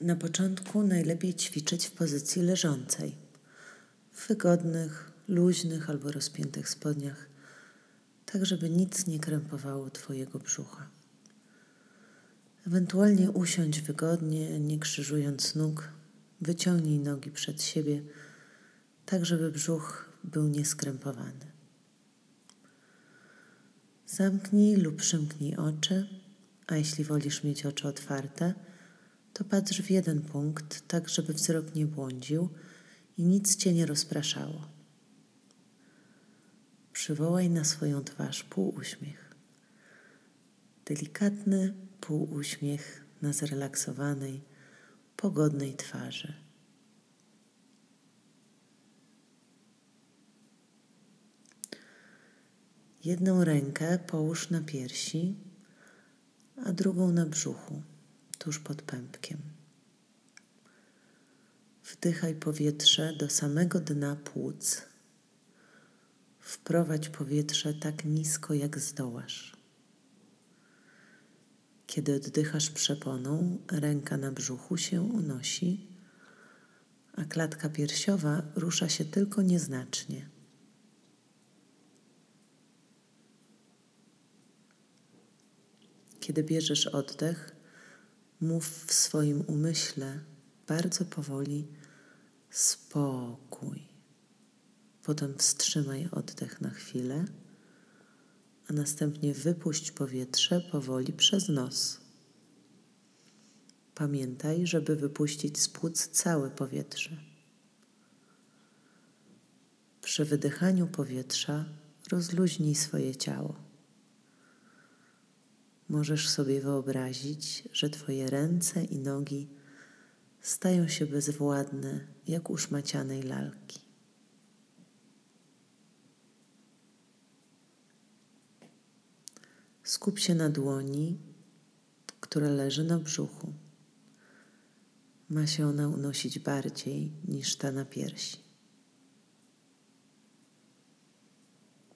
Na początku najlepiej ćwiczyć w pozycji leżącej, w wygodnych, luźnych albo rozpiętych spodniach, tak żeby nic nie krępowało Twojego brzucha. Ewentualnie usiądź wygodnie, nie krzyżując nóg, wyciągnij nogi przed siebie, tak żeby brzuch był nieskrępowany. Zamknij lub przymknij oczy, a jeśli wolisz mieć oczy otwarte, to patrz w jeden punkt, tak żeby wzrok nie błądził i nic cię nie rozpraszało. Przywołaj na swoją twarz półuśmiech. Delikatny półuśmiech na zrelaksowanej, pogodnej twarzy. Jedną rękę połóż na piersi, a drugą na brzuchu, tuż pod pępkiem. Wdychaj powietrze do samego dna płuc. Wprowadź powietrze tak nisko, jak zdołasz. Kiedy oddychasz przeponą, ręka na brzuchu się unosi, a klatka piersiowa rusza się tylko nieznacznie. Kiedy bierzesz oddech, mów w swoim umyśle bardzo powoli spokój. Potem wstrzymaj oddech na chwilę, a następnie wypuść powietrze powoli przez nos. Pamiętaj, żeby wypuścić z płuc całe powietrze. Przy wydychaniu powietrza rozluźnij swoje ciało. Możesz sobie wyobrazić, że Twoje ręce i nogi stają się bezwładne, jak u szmacianej lalki. Skup się na dłoni, która leży na brzuchu. Ma się ona unosić bardziej niż ta na piersi.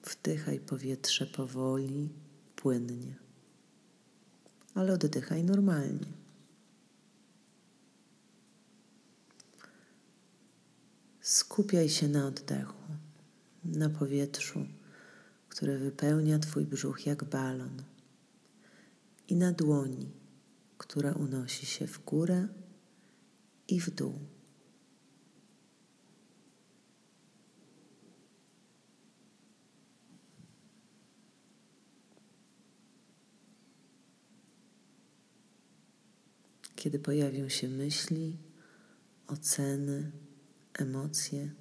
Wdychaj powietrze powoli, płynnie ale oddychaj normalnie. Skupiaj się na oddechu, na powietrzu, które wypełnia Twój brzuch jak balon, i na dłoni, która unosi się w górę i w dół. Kiedy pojawią się myśli, oceny, emocje,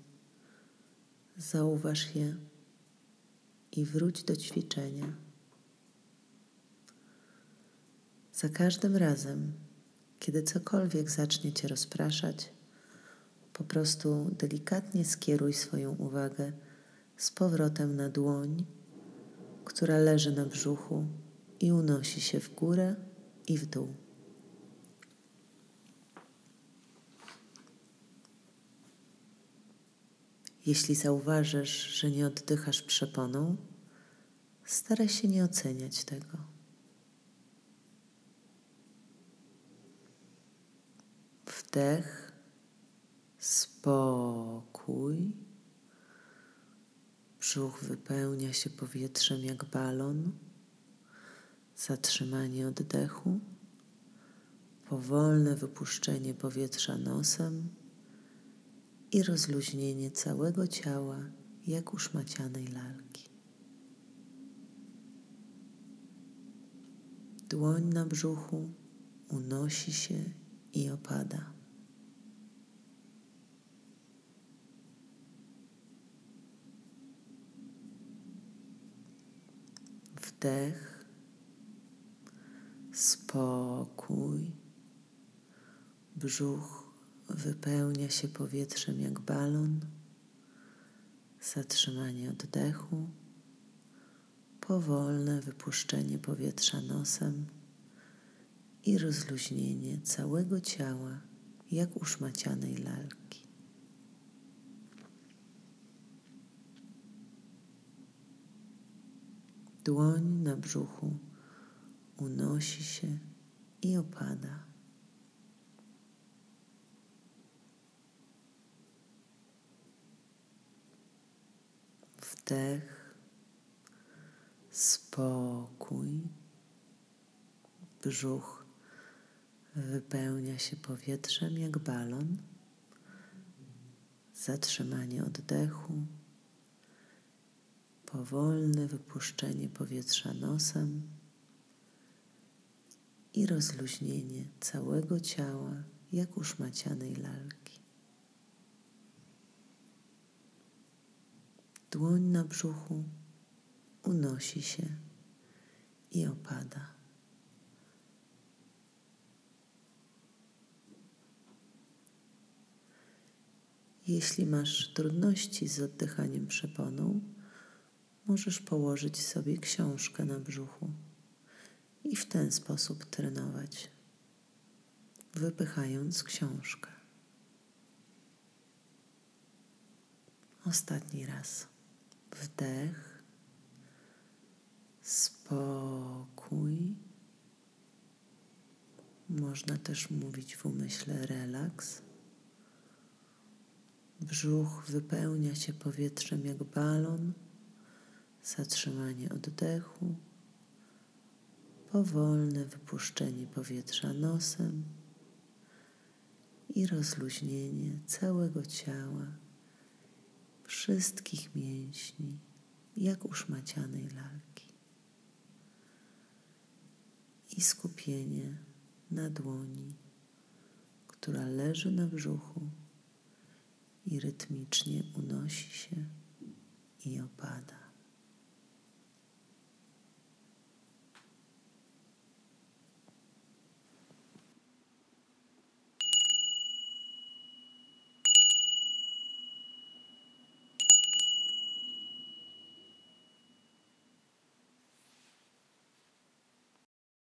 zauważ je i wróć do ćwiczenia. Za każdym razem, kiedy cokolwiek zacznie Cię rozpraszać, po prostu delikatnie skieruj swoją uwagę z powrotem na dłoń, która leży na brzuchu i unosi się w górę i w dół. Jeśli zauważysz, że nie oddychasz przeponą, staraj się nie oceniać tego. Wdech, spokój. Brzuch wypełnia się powietrzem jak balon. Zatrzymanie oddechu, powolne wypuszczenie powietrza nosem i rozluźnienie całego ciała, jak u szmacianej lalki. Dłoń na brzuchu unosi się i opada. Wdech, spokój, brzuch wypełnia się powietrzem jak balon, zatrzymanie oddechu, powolne wypuszczenie powietrza nosem i rozluźnienie całego ciała jak u szmacianej lalki. Dłoń na brzuchu unosi się i opada. Wdech, spokój, brzuch wypełnia się powietrzem jak balon, zatrzymanie oddechu, powolne wypuszczenie powietrza nosem i rozluźnienie całego ciała jak uszmacianej lalki. Dłoń na brzuchu unosi się i opada. Jeśli masz trudności z oddychaniem przeponą, możesz położyć sobie książkę na brzuchu i w ten sposób trenować, wypychając książkę. Ostatni raz. Wdech, spokój. Można też mówić w umyśle relaks. Brzuch wypełnia się powietrzem jak balon. Zatrzymanie oddechu. Powolne wypuszczenie powietrza nosem i rozluźnienie całego ciała, wszystkich mięśni, jak uszmacianej lalki. I skupienie na dłoni, która leży na brzuchu i rytmicznie unosi się i opada.